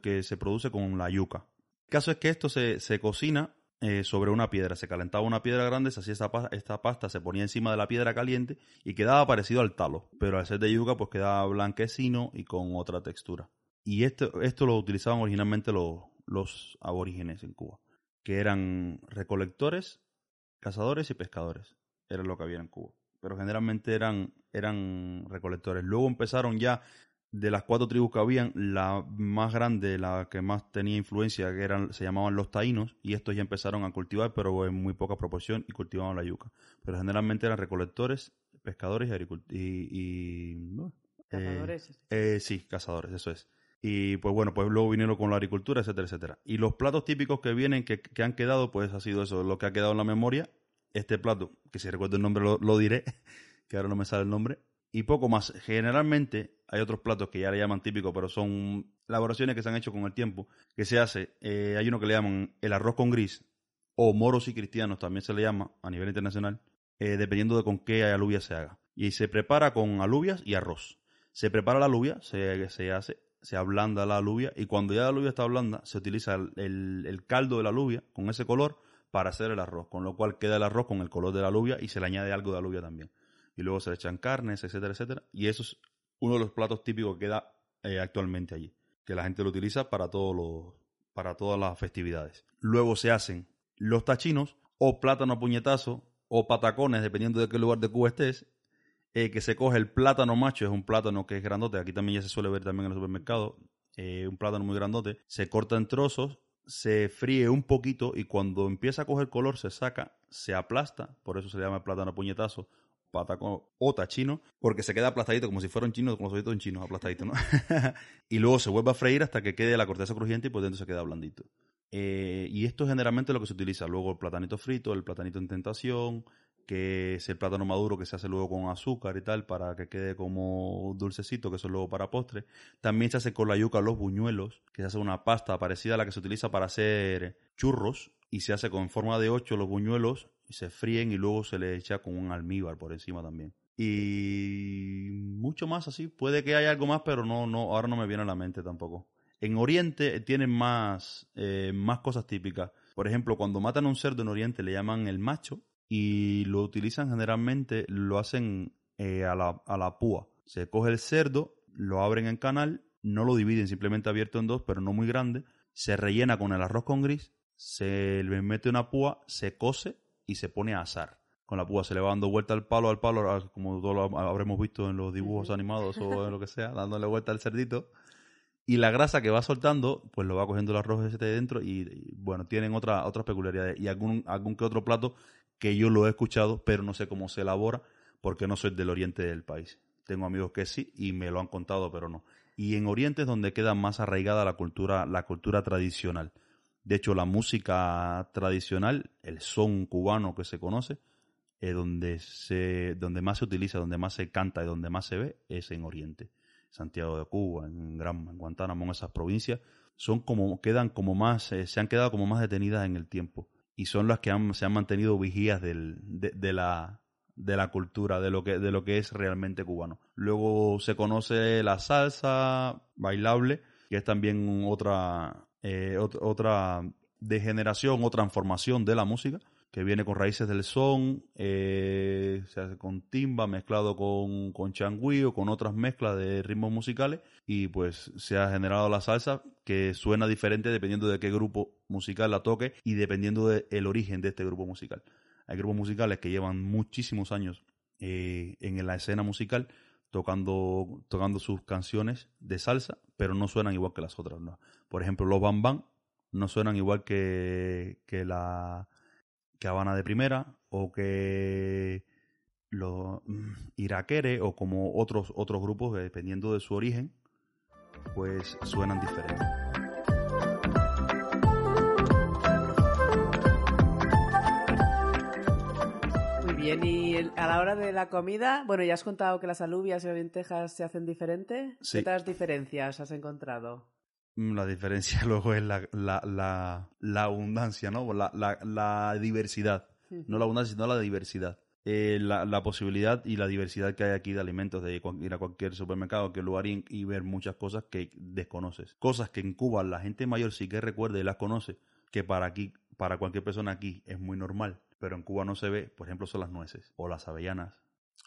B: que se produce con la yuca. El caso es que esto se, se cocina eh, sobre una piedra. Se calentaba una piedra grande, se hacía esta, esta pasta, se ponía encima de la piedra caliente y quedaba parecido al talo. Pero al ser de yuca, pues quedaba blanquecino y con otra textura. Y esto, esto lo utilizaban originalmente los, los aborígenes en Cuba, que eran recolectores, cazadores y pescadores. Era lo que había en Cuba. Pero generalmente eran, eran recolectores. Luego empezaron ya de las cuatro tribus que habían, la más grande, la que más tenía influencia, que eran, se llamaban los taínos, y estos ya empezaron a cultivar, pero en muy poca proporción, y cultivaban la yuca. Pero generalmente eran recolectores, pescadores y agricultores. Y,
A: ¿Cazadores?
B: Eh, sí, cazadores, eso es. Y pues bueno, pues luego vinieron con la agricultura, etcétera, etcétera. Y los platos típicos que vienen, que, que han quedado, pues ha sido eso, lo que ha quedado en la memoria. Este plato, que si recuerdo el nombre lo diré, que ahora no me sale el nombre, y poco más. Generalmente hay otros platos que ya le llaman típicos, pero son elaboraciones que se han hecho con el tiempo, que se hace, eh, hay uno que le llaman el arroz con gris, o moros y cristianos también se le llama a nivel internacional, eh, dependiendo de con qué alubia se haga. Y se prepara con alubias y arroz. Se prepara la alubia, se, se hace, se ablanda la alubia, y cuando ya la alubia está blanda, se utiliza el, el caldo de la alubia con ese color para hacer el arroz, con lo cual queda el arroz con el color de la alubia y se le añade algo de alubia también y luego se le echan carnes, etcétera, etcétera. Y eso es uno de los platos típicos que queda eh, actualmente allí, que la gente lo utiliza para, para todas las festividades. Luego se hacen los tachinos o plátano puñetazo o patacones, dependiendo de qué lugar de Cuba estés, eh, que se coge el plátano macho, es un plátano que es grandote, aquí también ya se suele ver también en el supermercado, eh, un plátano muy grandote, se corta en trozos, se fríe un poquito y cuando empieza a coger color se saca, se aplasta, por eso se le llama plátano puñetazo pataco o tachino, porque se queda aplastadito como si fuera un chino, como si fuera un chino, aplastadito, ¿no? y luego se vuelve a freír hasta que quede la corteza crujiente y por dentro se queda blandito. Eh, y esto es generalmente lo que se utiliza. Luego el platanito frito, el platanito en tentación, que es el plátano maduro que se hace luego con azúcar y tal para que quede como dulcecito, que eso es luego para postre. También se hace con la yuca los buñuelos, que se hace una pasta parecida a la que se utiliza para hacer churros y se hace con forma de ocho los buñuelos y se fríen y luego se le echa con un almíbar por encima también. Y mucho más así. Puede que haya algo más, pero no, no, ahora no me viene a la mente tampoco. En Oriente tienen más, eh, más cosas típicas. Por ejemplo, cuando matan a un cerdo en Oriente le llaman el macho y lo utilizan generalmente, lo hacen eh, a, la, a la púa. Se coge el cerdo, lo abren en canal, no lo dividen, simplemente abierto en dos, pero no muy grande. Se rellena con el arroz con gris, se le mete una púa, se cose y se pone a asar. Con la púa se le va dando vuelta al palo, al palo, como todos lo habremos visto en los dibujos animados o en lo que sea, dándole vuelta al cerdito. Y la grasa que va soltando, pues lo va cogiendo el arroz ese de dentro y, bueno, tienen otra, otras peculiaridades. Y algún, algún que otro plato que yo lo he escuchado, pero no sé cómo se elabora porque no soy del oriente del país. Tengo amigos que sí y me lo han contado, pero no. Y en Oriente es donde queda más arraigada la cultura, la cultura tradicional. De hecho, la música tradicional, el son cubano que se conoce, eh, donde, se, donde más se utiliza, donde más se canta y donde más se ve, es en Oriente. Santiago de Cuba, en, Gran, en Guantánamo, en esas provincias, son como, quedan como más, eh, se han quedado como más detenidas en el tiempo. Y son las que han, se han mantenido vigías de, la, de la cultura, de lo, que, de lo que es realmente cubano. Luego se conoce la salsa bailable, que es también otra, eh, otra degeneración o transformación de la música que viene con raíces del son, eh, se hace con timba mezclado con, con changüí o con otras mezclas de ritmos musicales y pues se ha generado la salsa que suena diferente dependiendo de qué grupo musical la toque y dependiendo del origen de este grupo musical. Hay grupos musicales que llevan muchísimos años eh, en la escena musical tocando, tocando sus canciones de salsa, pero no suenan igual que las otras. ¿no? Por ejemplo, los Bam Bam no suenan igual que, que la que Habana de Primera o que los mm, iraquere o como otros, otros grupos que dependiendo de su origen, pues suenan diferentes.
A: Muy bien, y a la hora de la comida, bueno, ya has contado que las alubias y las lentejas se hacen diferente.
B: Sí.
A: ¿Qué otras diferencias has encontrado?
B: La diferencia luego es la, la, la, la abundancia, ¿no? La, la, la diversidad. No la abundancia, sino la diversidad. Eh, la, la posibilidad y la diversidad que hay aquí de alimentos, de ir a cualquier supermercado, cualquier lugar y, y ver muchas cosas que desconoces. Cosas que en Cuba la gente mayor sí que recuerda y las conoce, que para aquí, para cualquier persona aquí es muy normal, pero en Cuba no se ve, por ejemplo, son las nueces, o las avellanas,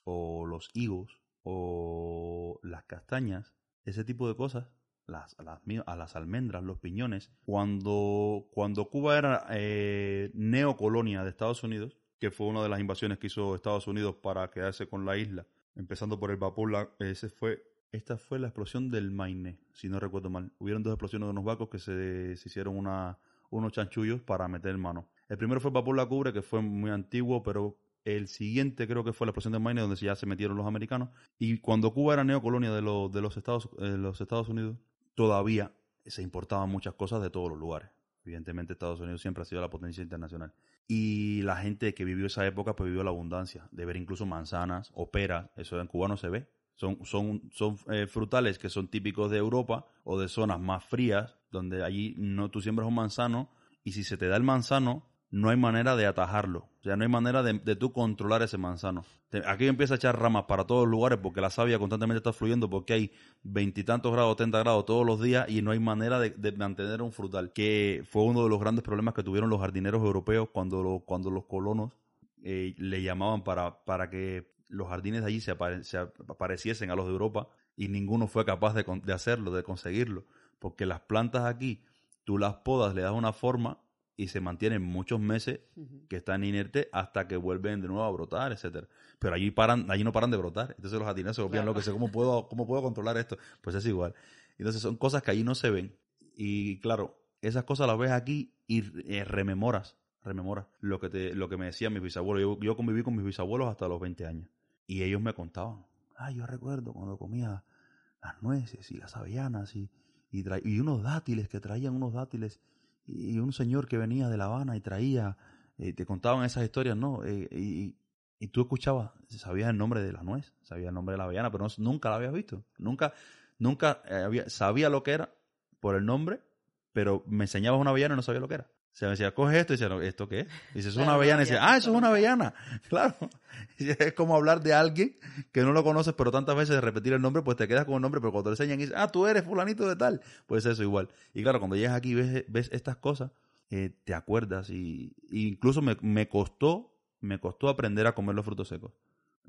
B: o los higos, o las castañas, ese tipo de cosas las, a, las, a las almendras, los piñones. Cuando, cuando Cuba era eh, neocolonia de Estados Unidos, que fue una de las invasiones que hizo Estados Unidos para quedarse con la isla, empezando por el vapor, la- ese fue, esta fue la explosión del Maine, si no recuerdo mal. Hubieron dos explosiones de unos barcos que se, se hicieron una, unos chanchullos para meter mano. El primero fue el vapor La Cubre, que fue muy antiguo, pero el siguiente creo que fue la explosión del Maine, donde ya se metieron los americanos. Y cuando Cuba era neocolonia de, los de los, Estados, eh, los Estados Unidos, todavía se importaban muchas cosas de todos los lugares. Evidentemente Estados Unidos siempre ha sido la potencia internacional. Y la gente que vivió esa época pues vivió la abundancia, de ver incluso manzanas o peras, eso en Cuba no se ve. Son, son, son eh, frutales que son típicos de Europa o de zonas más frías, donde allí no tú siembras un manzano y si se te da el manzano, no hay manera de atajarlo. O sea, no hay manera de, de tú controlar ese manzano. Aquí empieza a echar ramas para todos los lugares porque la savia constantemente está fluyendo porque hay veintitantos grados, 30 grados todos los días y no hay manera de, de mantener un frutal. Que fue uno de los grandes problemas que tuvieron los jardineros europeos cuando, cuando los colonos eh, le llamaban para, para que los jardines de allí se, se apareciesen a los de Europa y ninguno fue capaz de, de hacerlo, de conseguirlo. Porque las plantas aquí, tú las podas, le das una forma y se mantienen muchos meses que están inertes hasta que vuelven de nuevo a brotar, etcétera. Pero allí paran, allí no paran de brotar. Entonces los jardineros se volvían
A: Claro.
B: locos. ¿Cómo puedo, ¿Cómo puedo controlar esto? Pues es igual. Entonces son cosas que allí no se ven. Y claro, esas cosas las ves aquí y eh, rememoras, rememoras lo que te, lo que me decían mis bisabuelos. Yo, yo conviví con mis bisabuelos hasta los 20 años. Y ellos me contaban. Ah, yo recuerdo cuando comía las nueces y las avellanas y, y, y unos dátiles que traían unos dátiles y un señor que venía de La Habana y traía, eh, te contaban esas historias, ¿no? Eh, y, y tú escuchabas, sabías el nombre de la nuez, sabías el nombre de la avellana, pero nunca la habías visto. Nunca, nunca eh, había, sabía lo que era por el nombre, pero me enseñabas una avellana y no sabía lo que era. O sea, me decía, coge esto y decía, "No, ¿esto qué? Y dice, es una avellana. Y decía, ah, eso es una avellana. Claro. Y es como hablar de alguien que no lo conoces, pero tantas veces de repetir el nombre, pues te quedas con el nombre, pero cuando te enseñan y dices, ah, tú eres fulanito de tal, pues eso igual. Y claro, cuando llegas aquí y ves, ves estas cosas, eh, te acuerdas y, y incluso me, me costó, me costó aprender a comer los frutos secos.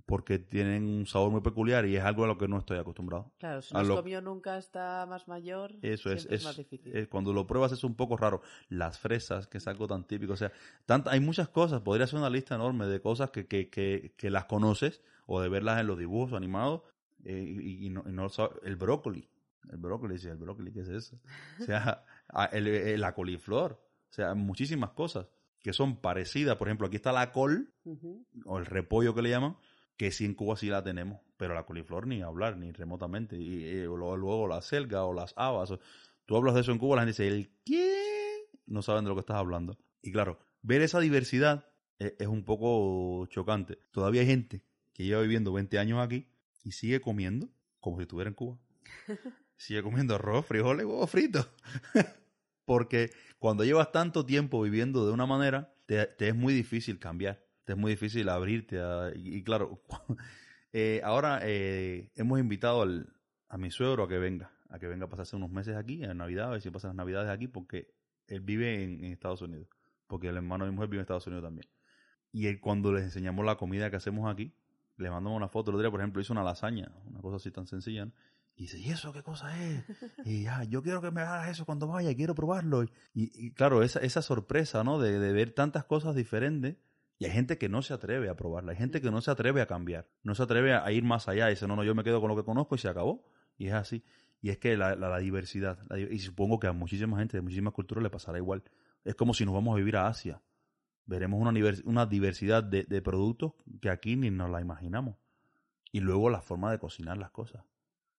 B: Porque tienen un sabor muy peculiar y es algo a lo que no estoy acostumbrado.
A: Claro, si no
B: lo-
A: comido nunca hasta más mayor,
B: Eso es,
A: es,
B: es,
A: más difícil.
B: eh, cuando lo pruebas es un poco raro. Las fresas, que es algo tan típico, o sea, tanta, hay muchas cosas, podría ser una lista enorme de cosas que, que, que, que las conoces o de verlas en los dibujos animados eh, y, y no, y no lo sabes. El brócoli, el brócoli, sí, el brócoli, ¿qué es eso? O sea, a- el- el- la coliflor, o sea, muchísimas cosas que son parecidas. Por ejemplo, aquí está la col, o el repollo que le llaman, que sí en Cuba sí la tenemos, pero la coliflor ni hablar, ni remotamente. Y, luego, luego la selga o las habas. o- Tú hablas de eso en Cuba, la gente dice, ¿el qué? No saben de lo que estás hablando. Y claro, ver esa diversidad eh, es un poco chocante. Todavía hay gente que lleva viviendo 20 años aquí y sigue comiendo como si estuviera en Cuba. sigue comiendo arroz, frijoles, huevos fritos. Porque cuando llevas tanto tiempo viviendo de una manera, te, te es muy difícil cambiar, te es muy difícil abrirte. a- y, y claro, eh, ahora eh, hemos invitado al, a mi suegro a que venga, a que venga a pasarse unos meses aquí, en Navidad, a ver si pasa las Navidades aquí, porque él vive en, en Estados Unidos, porque el hermano de mi mujer vive en Estados Unidos también. Y él, cuando les enseñamos la comida que hacemos aquí, le mandamos una foto. El otro día, por ejemplo, hizo una lasaña, una cosa así tan sencilla. ¿no? Y dice, ¿y eso qué cosa es? Y ya, yo quiero que me hagas eso cuando vaya, quiero probarlo. Y, y claro, esa, esa sorpresa, ¿no? De, de ver tantas cosas diferentes. Y hay gente que no se atreve a probarla, hay gente que no se atreve a cambiar, no se atreve a ir más allá. Y dice, no, no, yo me quedo con lo que conozco y se acabó. Y es así. Y es que la, la, la diversidad, la y supongo que a muchísima gente de muchísimas culturas le pasará igual. Es como si nos vamos a vivir a Asia. Veremos una, diversidad de, de productos que aquí ni nos la imaginamos. Y luego la forma de cocinar las cosas.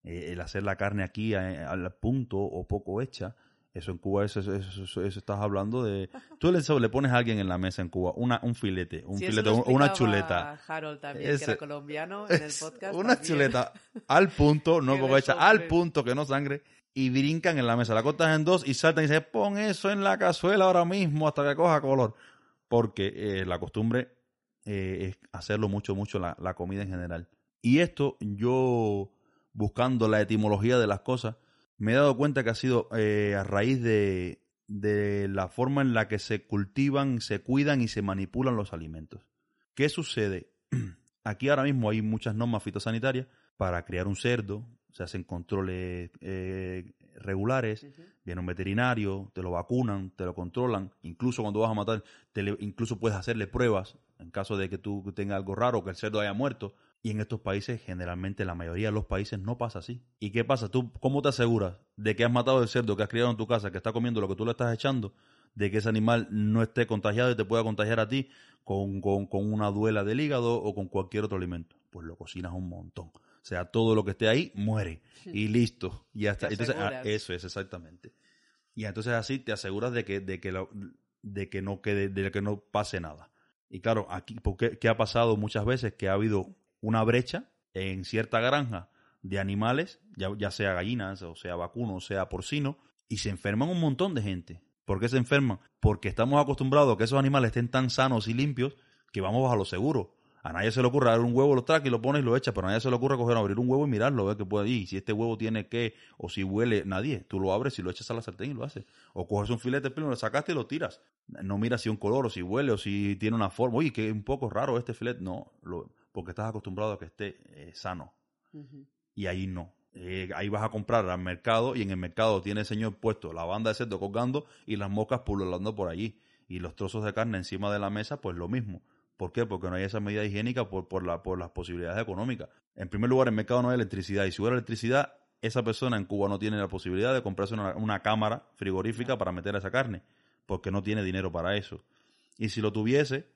B: Eh, el hacer la carne aquí a- al punto o poco hecha, eso en Cuba, eso, eso, eso- eso- eso estás hablando de... Tú le, le pones a alguien en la mesa en Cuba, una, un filete, un
A: Sí, eso
B: filete,
A: lo
B: un- una chuleta.
A: Harold también, que era colombiano, en el podcast.
B: Una
A: también.
B: chuleta al punto, no poco hecha, al punto que no sangre. Y brincan en la mesa, la cortas en dos y saltan y dicen, pon eso en la cazuela ahora mismo hasta que coja color. Porque eh, la costumbre eh, es hacerlo mucho, mucho la, la comida en general. Y esto, yo buscando la etimología de las cosas, me he dado cuenta que ha sido eh, a raíz de, de la forma en la que se cultivan, se cuidan y se manipulan los alimentos. ¿Qué sucede? Aquí ahora mismo hay muchas normas fitosanitarias para criar un cerdo, se hacen controles eh, regulares, viene un veterinario, te lo vacunan, te lo controlan, incluso cuando vas a matar, te le- incluso puedes hacerle pruebas en caso de que tú tengas algo raro, que el cerdo haya muerto. Y en estos países, generalmente, la mayoría de los países no pasa así. ¿Y qué pasa? ¿Tú cómo te aseguras de que has matado el cerdo que has criado en tu casa, que está comiendo lo que tú le estás echando, de que ese animal no esté contagiado y te pueda contagiar a ti con, con, con una duela del hígado o con cualquier otro alimento? Pues lo cocinas un montón. O sea, todo lo que esté ahí muere. Y listo. Y ya está. Entonces, ah, eso es exactamente. Y entonces así te aseguras de que, de que, lo- de que no quede, de que no pase nada. Y claro, aquí, porque qué ha pasado muchas veces? Que ha habido una brecha en cierta granja de animales, ya, sea gallinas, o sea vacuno, o sea porcino, y se enferman un montón de gente. ¿Por qué se enferman? Porque estamos acostumbrados a que esos animales estén tan sanos y limpios que vamos a lo seguro. A nadie se le ocurre abrir un huevo, lo traca y lo pones y lo echa, pero a nadie se le ocurre coger, abrir un huevo y mirarlo, ver qué puede ir. Si este huevo tiene que, o si huele, nadie. Tú lo abres y lo echas a la sartén y lo haces. O coges un filete, primero lo sacaste y lo tiras. No miras si un color, o si huele, o si tiene una forma. Oye, que es un poco raro este filete. No, lo- porque estás acostumbrado a que esté eh, sano. Y ahí no. Eh, ahí vas a comprar al mercado y en el mercado tiene el señor puesto la banda de cerdo colgando y las moscas pululando por allí. Y los trozos de carne encima de la mesa, pues lo mismo. ¿Por qué? Porque no hay esa medida higiénica por, por, la, por las posibilidades económicas. En primer lugar, en el mercado no hay electricidad. Y si hubiera electricidad, esa persona en Cuba no tiene la posibilidad de comprarse una, una cámara frigorífica para meter esa carne. Porque no tiene dinero para eso. Y si lo tuviese,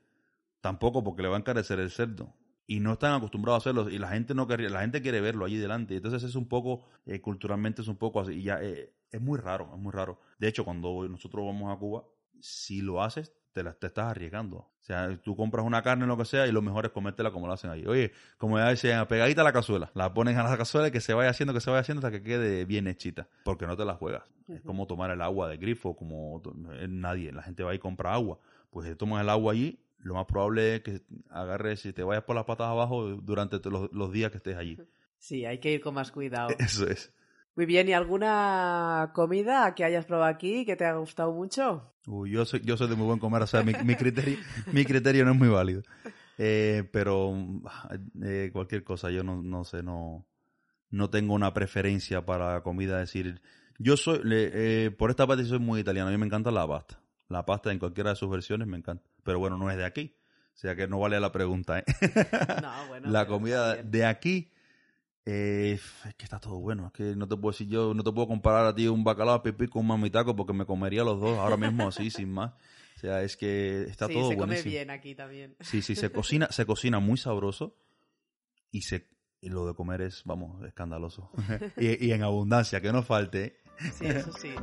B: tampoco porque le va a encarecer el cerdo. Y no están acostumbrados a hacerlo. Y la gente no querría, la gente quiere verlo allí delante. Entonces es un poco, eh, culturalmente es un poco así. Y ya eh, es muy raro, es muy raro. De hecho, cuando nosotros vamos a Cuba, si lo haces, te, la, te estás arriesgando. O sea, tú compras una carne, lo que sea, y lo mejor es comértela como lo hacen ahí. Oye, como ya decían, pegadita a la cazuela. La ponen a la cazuela y que se vaya haciendo, que se vaya haciendo hasta que quede bien hechita. Porque no te la juegas. Es como tomar el agua de grifo, como eh, nadie. La gente va y compra agua. Pues si tomas el agua allí, lo más probable es que agarres y te vayas por las patas abajo durante los, los días que estés allí.
A: Sí, hay que ir con más cuidado.
B: Eso es.
A: Muy bien, ¿y alguna comida que hayas probado aquí que te haya gustado mucho?
B: Uy, yo soy, yo soy de muy buen comer, o sea, mi, mi criterio, mi criterio no es muy válido. Eh, pero eh, cualquier cosa, yo no, no sé, no, no tengo una preferencia para comida. Decir, yo soy, eh, por esta parte soy muy italiano, a mí me encanta la pasta. La pasta en cualquiera de sus versiones me encanta. Pero bueno, no es de aquí. O sea que no vale la pregunta, ¿eh?
A: No, bueno.
B: la comida de aquí eh, es que está todo bueno. Es que no te puedo decir yo, no te puedo comparar a ti un bacalao pipí con un mamitaco porque me comería los dos ahora mismo así, sin más. O sea, es que está
A: sí,
B: todo
A: se come bien aquí también.
B: Sí, sí, se cocina, se cocina muy sabroso y se y lo de comer es, vamos, escandaloso. y, y en abundancia, que no falte. ¿eh?
A: Sí, eso sí.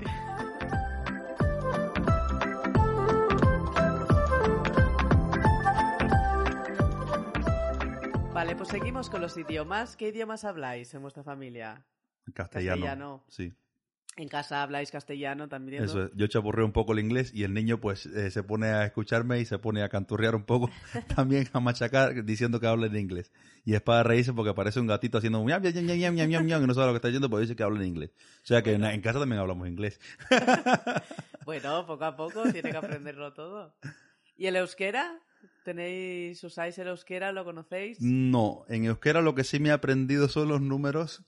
A: Vale, pues seguimos con los idiomas. ¿Qué idiomas habláis en vuestra familia?
B: Castellano.
A: Castellano.
B: Sí.
A: En casa habláis castellano también.
B: Eso es. Yo chapurreo un poco el inglés y el niño pues eh, se pone a escucharme y se pone a canturrear un poco, también a machacar diciendo que habla en inglés. Y es para reírse porque parece un gatito haciendo miam, miam, miam, miam, miam, miam, y no sabe lo que está diciendo porque dice que habla en inglés. O sea que en, en casa también hablamos inglés.
A: bueno, poco a poco tiene que aprenderlo todo. ¿Y el euskera? ¿Tenéis, usáis el euskera? ¿Lo conocéis?
B: No, en euskera lo que sí me he aprendido son los números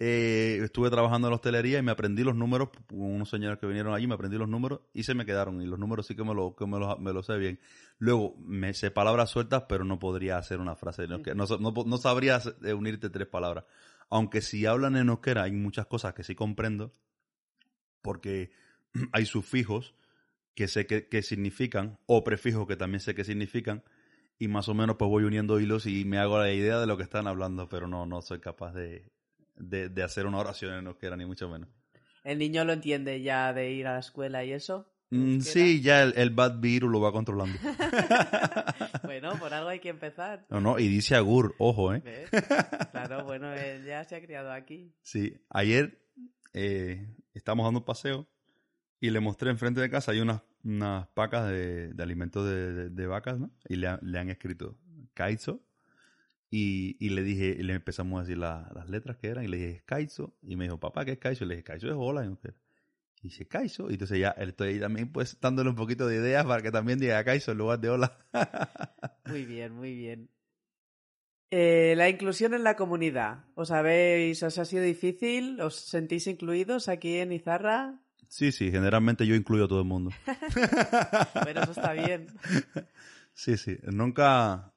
B: eh, estuve trabajando en la hostelería y me aprendí los números, unos señores que vinieron allí, me aprendí los números y se me quedaron. Y los números sí que me lo, que me lo, me lo sé bien. Luego, me sé palabras sueltas, pero no podría hacer una frase. No, no, no, sabría unirte tres palabras. Aunque si hablan en euskera hay muchas cosas que sí comprendo, porque hay sufijos que sé que, que significan, o prefijos que también sé que significan, y más o menos pues voy uniendo hilos y me hago la idea de lo que están hablando, pero no, no soy capaz de, de, de hacer una oración en euskera, ni mucho menos.
A: ¿El niño lo entiende ya de ir a la escuela y eso?
B: Mm, sí, ya el, el, bad virus lo va controlando.
A: bueno, por algo hay que empezar.
B: No, no, y dice Agur, ojo, ¿eh?
A: Claro, bueno, él ya se ha criado aquí.
B: Sí, ayer eh, estamos dando un paseo y le mostré enfrente de casa, hay unas, unas pacas de, de alimentos de, de, vacas, ¿no? Y le, le han escrito Kaizo y, y, le dije, y le empezamos a decir las letras que eran, y le dije, Kaizo, y me dijo, papá, ¿qué es Kaizo? Y le dije, Kaizo es hola. Y dice, Kaizo, y entonces ya estoy ahí también pues dándole un poquito de ideas para que también diga Kaizo en lugar de hola.
A: muy bien, muy bien. Eh, la inclusión en la comunidad. ¿Os habéis, os ha sido difícil? ¿Os sentís incluidos aquí en Izarra?
B: Sí, sí, generalmente yo incluyo a todo el mundo.
A: Pero eso está bien.
B: Sí, sí, nunca,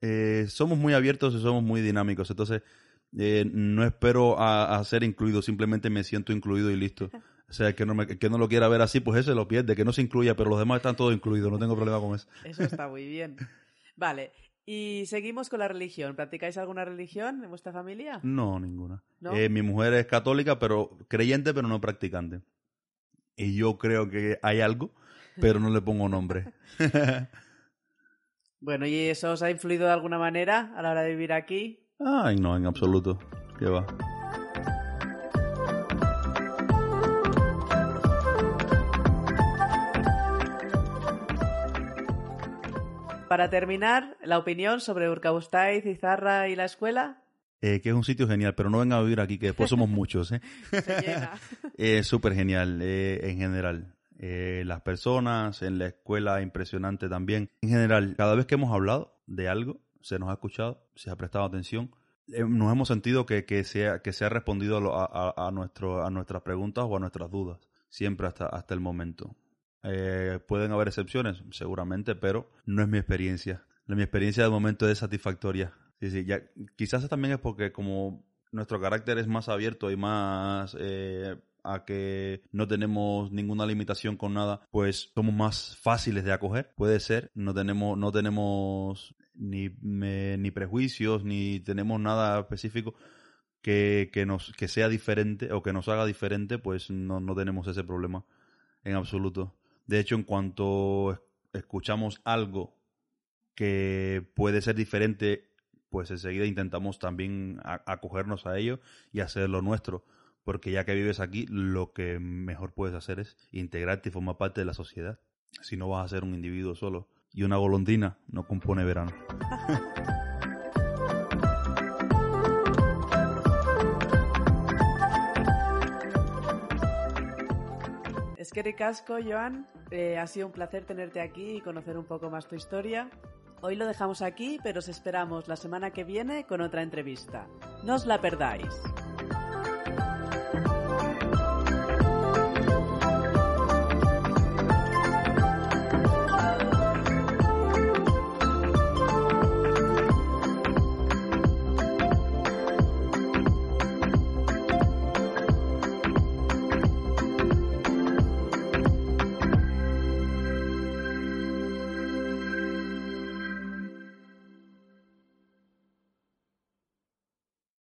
B: eh, somos muy abiertos y somos muy dinámicos. Entonces, eh, no espero a, ser incluido, simplemente me siento incluido y listo. O sea, que no, me, que no lo quiera ver así, pues ese lo pierde, que no se incluya, pero los demás están todos incluidos, no tengo problema con eso.
A: Eso está muy bien. Vale, y seguimos con la religión. ¿Practicáis alguna religión en vuestra familia?
B: No, ninguna. Eh, mi mujer es católica, pero creyente, pero no practicante. Y yo creo que hay algo, pero no le pongo nombre.
A: Bueno, ¿y eso os ha influido de alguna manera a la hora de vivir aquí?
B: Ay, no, en absoluto. ¿Qué va?
A: Para terminar, la opinión sobre Urkabustaiz, Izarra y la escuela.
B: Eh, que es un sitio genial, pero no vengan a vivir aquí, que después somos muchos. ¿eh? Es súper genial eh, en general. Eh, las personas, en la escuela impresionante también. En general, cada vez que hemos hablado de algo, se nos ha escuchado, se ha prestado atención, nos hemos sentido que, que, se, ha, que se ha respondido a, a, nuestro, a nuestras preguntas o a nuestras dudas, siempre hasta, hasta el momento. Pueden haber excepciones, seguramente, pero no es mi experiencia. Mi experiencia de momento es satisfactoria. Sí, sí, ya, quizás también es porque como nuestro carácter es más abierto y más eh, a que no tenemos ninguna limitación con nada, pues somos más fáciles de acoger. Puede ser, no tenemos, no tenemos ni, ni prejuicios, ni tenemos nada específico que, que, nos, que sea diferente o que nos haga diferente, pues no, no tenemos ese problema en absoluto. De hecho, en cuanto escuchamos algo que puede ser diferente, pues enseguida intentamos también acogernos a ello y hacer lo nuestro porque ya que vives aquí, lo que mejor puedes hacer es integrarte y formar parte de la sociedad. Si no vas a ser un individuo solo. Y una golondrina no compone verano.
A: Es que ricasco, Joan. Eh, ha sido un placer tenerte aquí y conocer un poco más tu historia. Hoy lo dejamos aquí, pero os esperamos la semana que viene con otra entrevista. No os la perdáis.